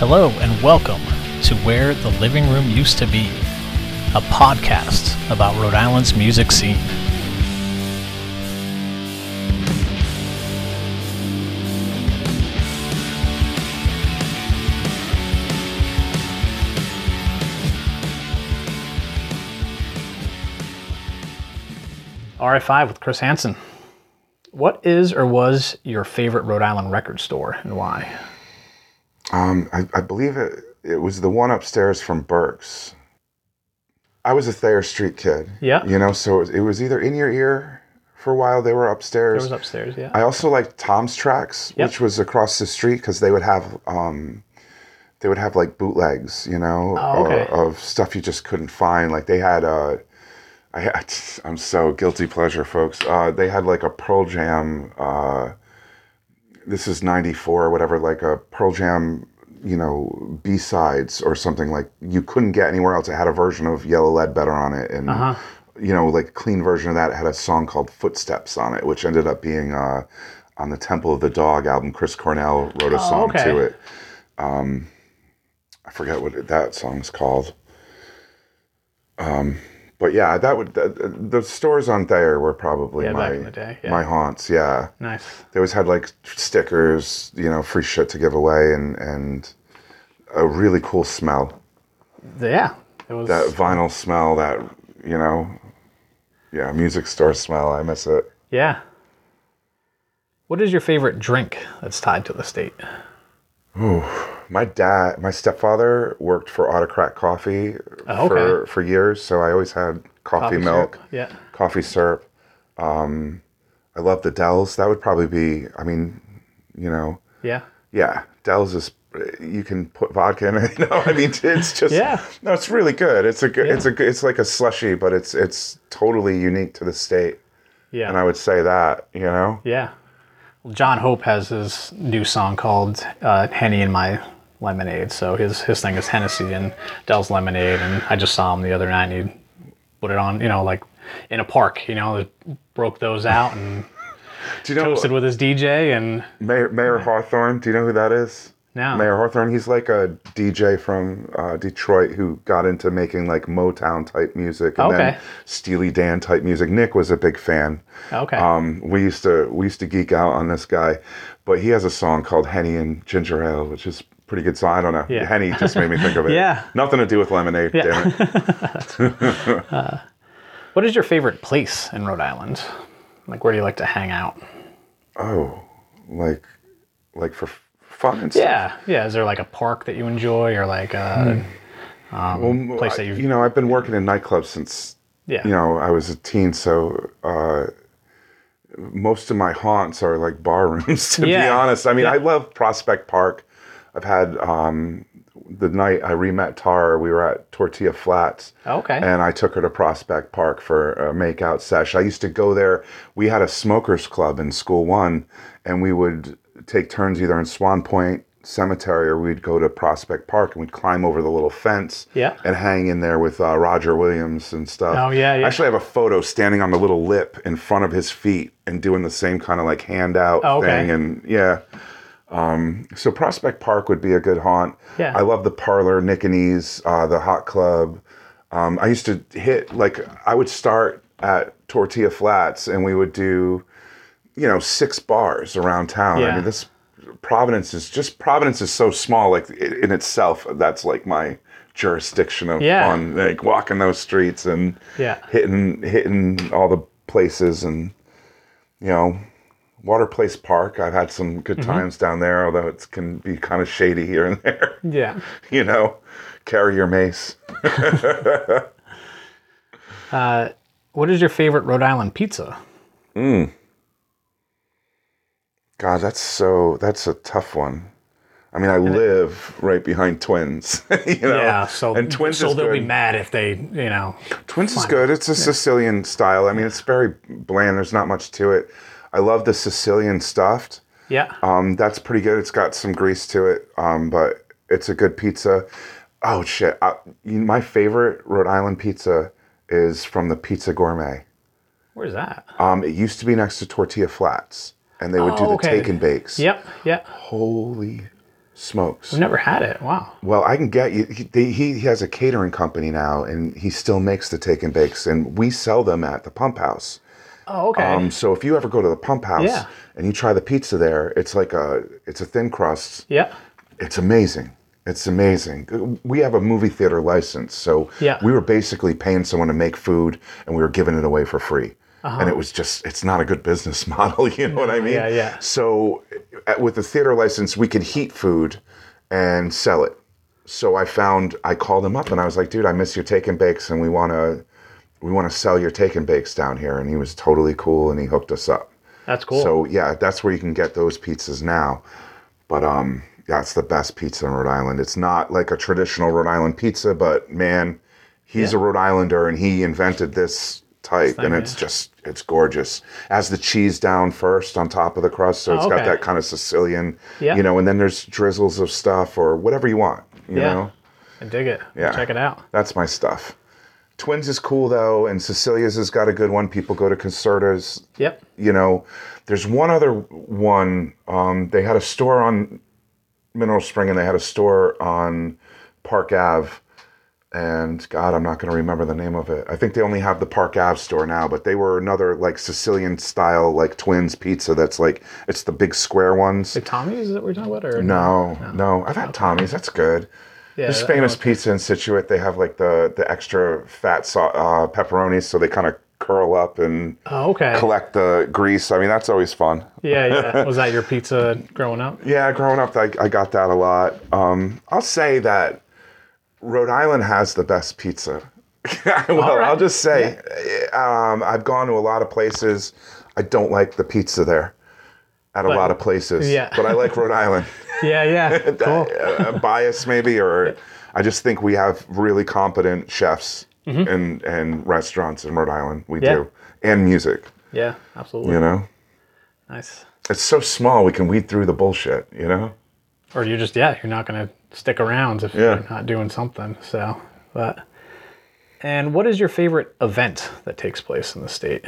Hello and welcome to Where the Living Room Used to Be, a podcast about Rhode Island's music scene. RI5 with Kris Hansen. What is or was your favorite Rhode Island record store and why? Um, I, I believe it. It was the one upstairs from Burke's. I was a Thayer Street kid. Yeah. You know, so it was, it was either in your ear for a while. They were upstairs. It was upstairs, yeah. I also liked Tom's Tracks, Yep. which was across the street because they would have um, they would have like bootlegs, you know, Oh, okay. uh, of stuff you just couldn't find. Like they had uh, I had, I'm so guilty pleasure, folks. Uh, they had like a Pearl Jam. Uh, this is '94 or whatever, like a Pearl Jam, you know, B sides or something like you couldn't get anywhere else. It had a version of Yellow Ledbetter on it, and Uh-huh. you know, like clean version of that it had a song called Footsteps on it, which ended up being uh, on the Temple of the Dog album. Chris Cornell wrote a Oh, song okay. to it. Um, I forget what that song's called. Um, but yeah, that would the, the stores on Thayer were probably Yeah, my back in the day, yeah. my haunts. Yeah, Nice. they always had like stickers, you know, free shit to give away, and and a really cool smell. Yeah. It was That vinyl smell, that you know, yeah, music store smell. I miss it. Yeah. What is your favorite drink that's tied to the state? My dad, my stepfather worked for Autocrat Coffee Oh, for okay. for years, so I always had coffee, milk, syrup. Yeah. coffee syrup. Um, I love the Del's. That would probably be. I mean, you know, Yeah. yeah, Del's is. You can put vodka in it. You know, I mean, it's just. Yeah. No, it's really good. It's a good. Yeah. It's a. good- It's like a slushy, but it's it's totally unique to the state, Yeah. and I would say that. You know. Yeah. Well, Jon Hope has his new song called uh, "Henny in My Lemonade." So his his thing is Hennessy and Dell's Lemonade, and I just saw him the other night. and He put it on, you know, like in a park. You know, broke those out and Do you know toasted with his DJ, and Mayor, Mayer Hawthorne? Do you know who that is? Now Mayer Hawthorne, he's like a DJ from uh, Detroit who got into making like Motown type music and Okay. then Steely Dan type music. Nick was a big fan. okay, Um, we used to we used to geek out on this guy, but he has a song called Henny and Ginger Ale, which is pretty good song. I don't know. Yeah. Henny just made me think of it. Yeah. Nothing to do with lemonade. Yeah. Damn it. what is your favorite place in Rhode Island? Like, where do you like to hang out? Oh, like like for fun and stuff. Yeah, yeah. Is there like a park that you enjoy, or like a um, place that you? you know, I've been working in nightclubs since yeah, you know, I was a teen, so uh, most of my haunts are like bar rooms. To be honest, I mean, Yeah. I love Prospect Park. I've had um, the night I re-met Tara. We were at Tortilla Flats, okay. and I took her to Prospect Park for a makeout sesh. I used to go there. We had a smokers club in school one, and we would take turns either in Swan Point Cemetery or we'd go to Prospect Park and we'd climb over the little fence Yeah. and hang in there with uh, Roger Williams and stuff. Oh, yeah, yeah. I actually have a photo standing on the little lip in front of his feet and doing the same kind of like handout Oh, okay. thing. And yeah. Um, so Prospect Park would be a good haunt. Yeah. I love the parlor, Nick-a-Nee's, uh, the hot club. Um, I used to hit like I would start at Tortilla Flats and we would do, you know, six bars around town. I mean, this Providence is just Providence is so small. Like in itself, that's like my jurisdiction of Yeah. fun. Like walking those streets and Yeah. hitting hitting all the places and you know. Water Place Park. I've had some good Mm-hmm. times down there, although it can be kind of shady here and there. yeah. you know, carry your mace. Uh, what is your favorite Rhode Island pizza? God, that's so that's a tough one. I mean, I live right behind Twins. you know? Yeah, so and Twins so is they'll good. be mad if they, you know. Twins is good. It's a Sicilian style. I mean, it's very bland. There's not much to it. I love the Sicilian stuffed. Yeah. Um, that's pretty good. It's got some grease to it, um, but it's a good pizza. Oh shit! I, you- my favorite Rhode Island pizza is from the Pizza Gourmet. Where's that? Um, it used to be next to Tortilla Flats, and they would do Oh, the okay. take and bakes. Yep. Yep. Holy Smokes. I've never had it. Wow. Well, I can get you. He, they- he he has a catering company now, and he still makes the take and bakes, and we sell them at the Pump House. Oh, okay. Um, so if you ever go to the Pump House Yeah. and you try the pizza there, it's like a it's a thin crust. yeah. It's amazing. It's amazing. We have a movie theater license, so Yeah. we were basically paying someone to make food, and we were giving it away for free. And it was just, it's not a good business model, you know what I mean? Uh-huh. yeah, yeah. So with the theater license, we could heat food and sell it. So I found, I called him up and I was like, dude, I miss your take and bakes, and we want to, we want to sell your take and bakes down here. And he was totally cool, and he hooked us up. That's cool. So yeah, that's where you can get those pizzas now. But um, yeah, it's the best pizza in Rhode Island. It's not like a traditional Rhode Island pizza, but man, he's Yeah. a Rhode Islander and he invented this type, and it's yeah. just it's gorgeous. As the cheese down first on top of the crust, so it's Oh, got that kind of Sicilian, Yeah. you know. And then there's drizzles of stuff or whatever you want, you Yeah. know. I dig it. Yeah. Check it out. That's my stuff. Twins is cool though, and Cecilia's has got a good one. People go to Concertas Yep. you know, there's one other one. Um, they had a store on Mineral Spring, and they had a store on Park Ave. And God, I'm not going to remember the name of it. I think they only have the Park Ave store now, but they were another like Sicilian style like twins pizza. That's like it's the big square ones. Like Tommy's, that we're talking about? Or No, no, I've had Tommy's. That's good. Yeah. There's famous pizza in Scituate. They have like the the extra fat so- uh, pepperonis, so they kind of curl up and Oh, okay. collect the grease. I mean, that's always fun. Yeah, yeah. Was that your pizza growing up? Yeah, growing up, I, I got that a lot. Um, I'll say that Rhode Island has the best pizza. well, right. I'll just say, um, I've gone to a lot of places. I don't like the pizza there at a lot of places. yeah. But I like Rhode Island. Yeah, yeah. Cool. a bias maybe, or I just think we have really competent chefs and and restaurants in Rhode Island. We Mm-hmm. Yeah. do, and music. Yeah, absolutely. You know, Nice. it's so small we can weed through the bullshit. You know. Or you're just yeah, you're not gonna stick around if Yeah. you're not doing something. So, but and what is your favorite event that takes place in the state?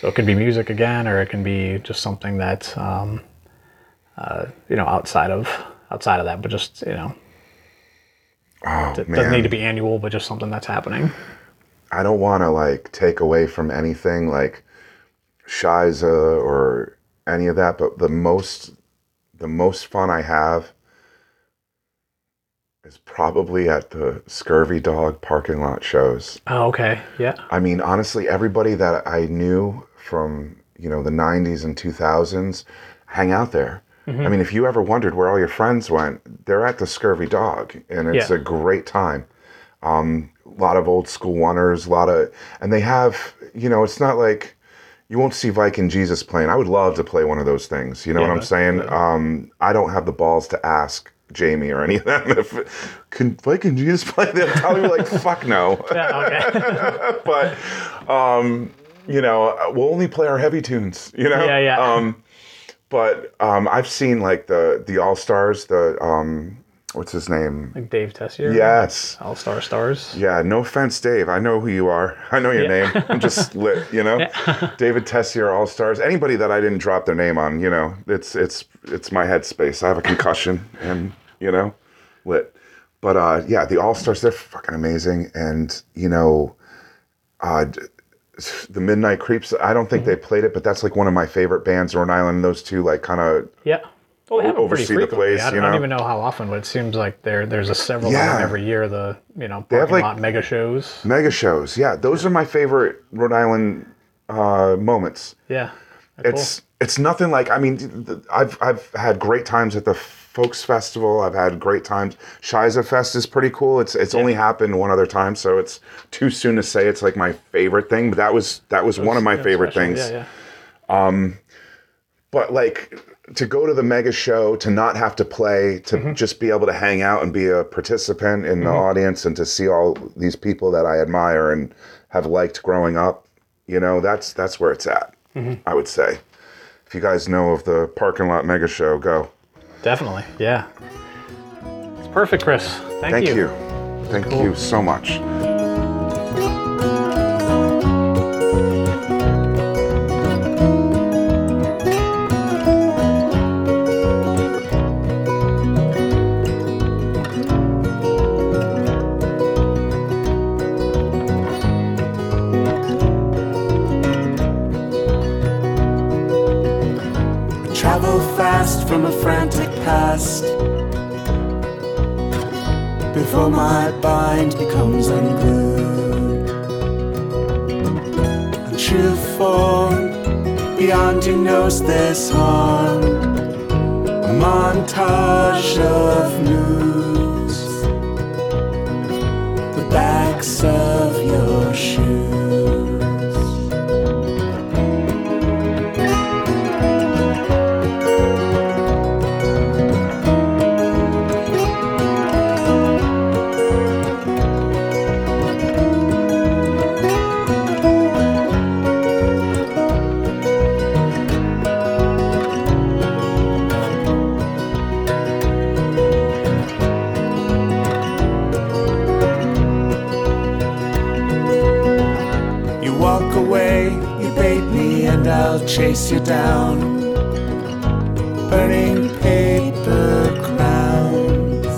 So it could be music again, or it can be just something that um, uh, you know outside of outside of that, but just you know Oh it doesn't need to be annual, but just something that's happening. I don't want to like take away from anything like Shiza or any of that, but the most the most fun I have is probably at the Scurvy Dog parking lot shows. Oh, okay. Yeah. I mean, honestly, everybody that I knew from you know the '90s and 2000s hang out there. I mean, if you ever wondered where all your friends went, they're at the Scurvy Dog, and it's Yeah. a great time. Um, a lot of old school oneers, a lot of, and they have, you know, it's not like you won't see Viking Jesus playing. I would love to play one of those things. You know Yeah, what I'm saying? Um, I don't have the balls to ask Jamie or any of them if can Viking Jesus play. They'll probably like, "Fuck no." Yeah. Okay. but um, you know, we'll only play our heavy tunes. You know. Yeah, yeah. Um, but um, I've seen like the the All Stars. The um, what's his name? like Dave Tessier. Yes. All Star Stars. Yeah. No offense, Dave. I know who you are. I know your Yeah. name. I'm just lit. You know. David Tessier, All Stars. Anybody that I didn't drop their name on, you know, it's it's it's my headspace. I have a concussion, and you know, lit. But uh, yeah, the All Stars, they're fucking amazing, and you know, uh, the Midnight Creeps. I don't think they played it, but that's like one of my favorite bands Rhode Island. And those two, like, kind of Yeah. Well, they have pretty oversee the frequently. place, I, don't- I don't even know how often, but it seems like there there's a several Yeah. every year. The you know have, parking like- lot mega shows. mega shows. Yeah, those are my favorite Rhode Island uh, moments. Yeah. They're It's it's nothing like I mean I've I've had great times at the Folks Festival. I've had great times. Shiza Fest is pretty cool. It's it's only happened one other time, so it's too soon to say it's like my favorite thing. But that was that was one of my cool. favorite Special. things. Yeah, yeah. But like to go to the mega show, to not have to play, to Mm-hmm. just be able to hang out and be a participant in the audience, and to see all these people that I admire and have liked growing up, you know, that's that's where it's at. Mm-hmm. I would say. If you guys know of the parking lot mega show, go. Definitely. Yeah. It's perfect, Kris. Thank, you. Thank you. you. Thank you so much. From a frantic past. Before my bind becomes unglued. A true form, beyond who knows this harm. A montage of news. Chase you down. Burning paper crowns.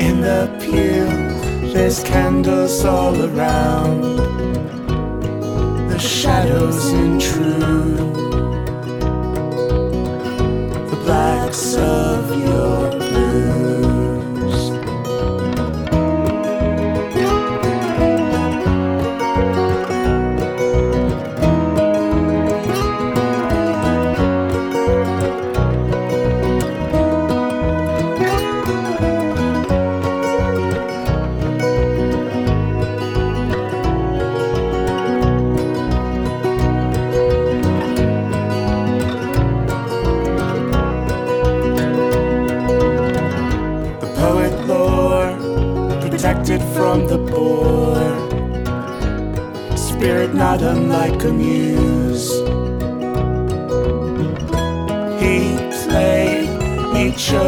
In the pew, there's candles all around. The shadows intrude.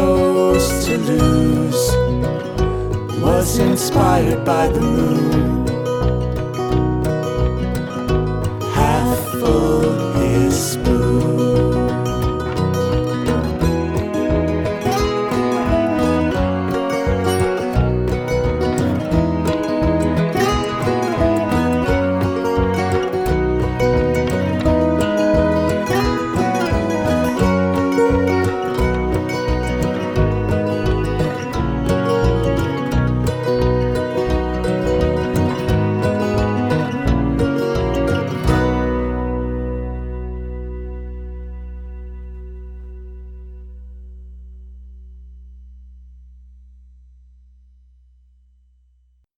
Chose to lose. Was inspired by the moon.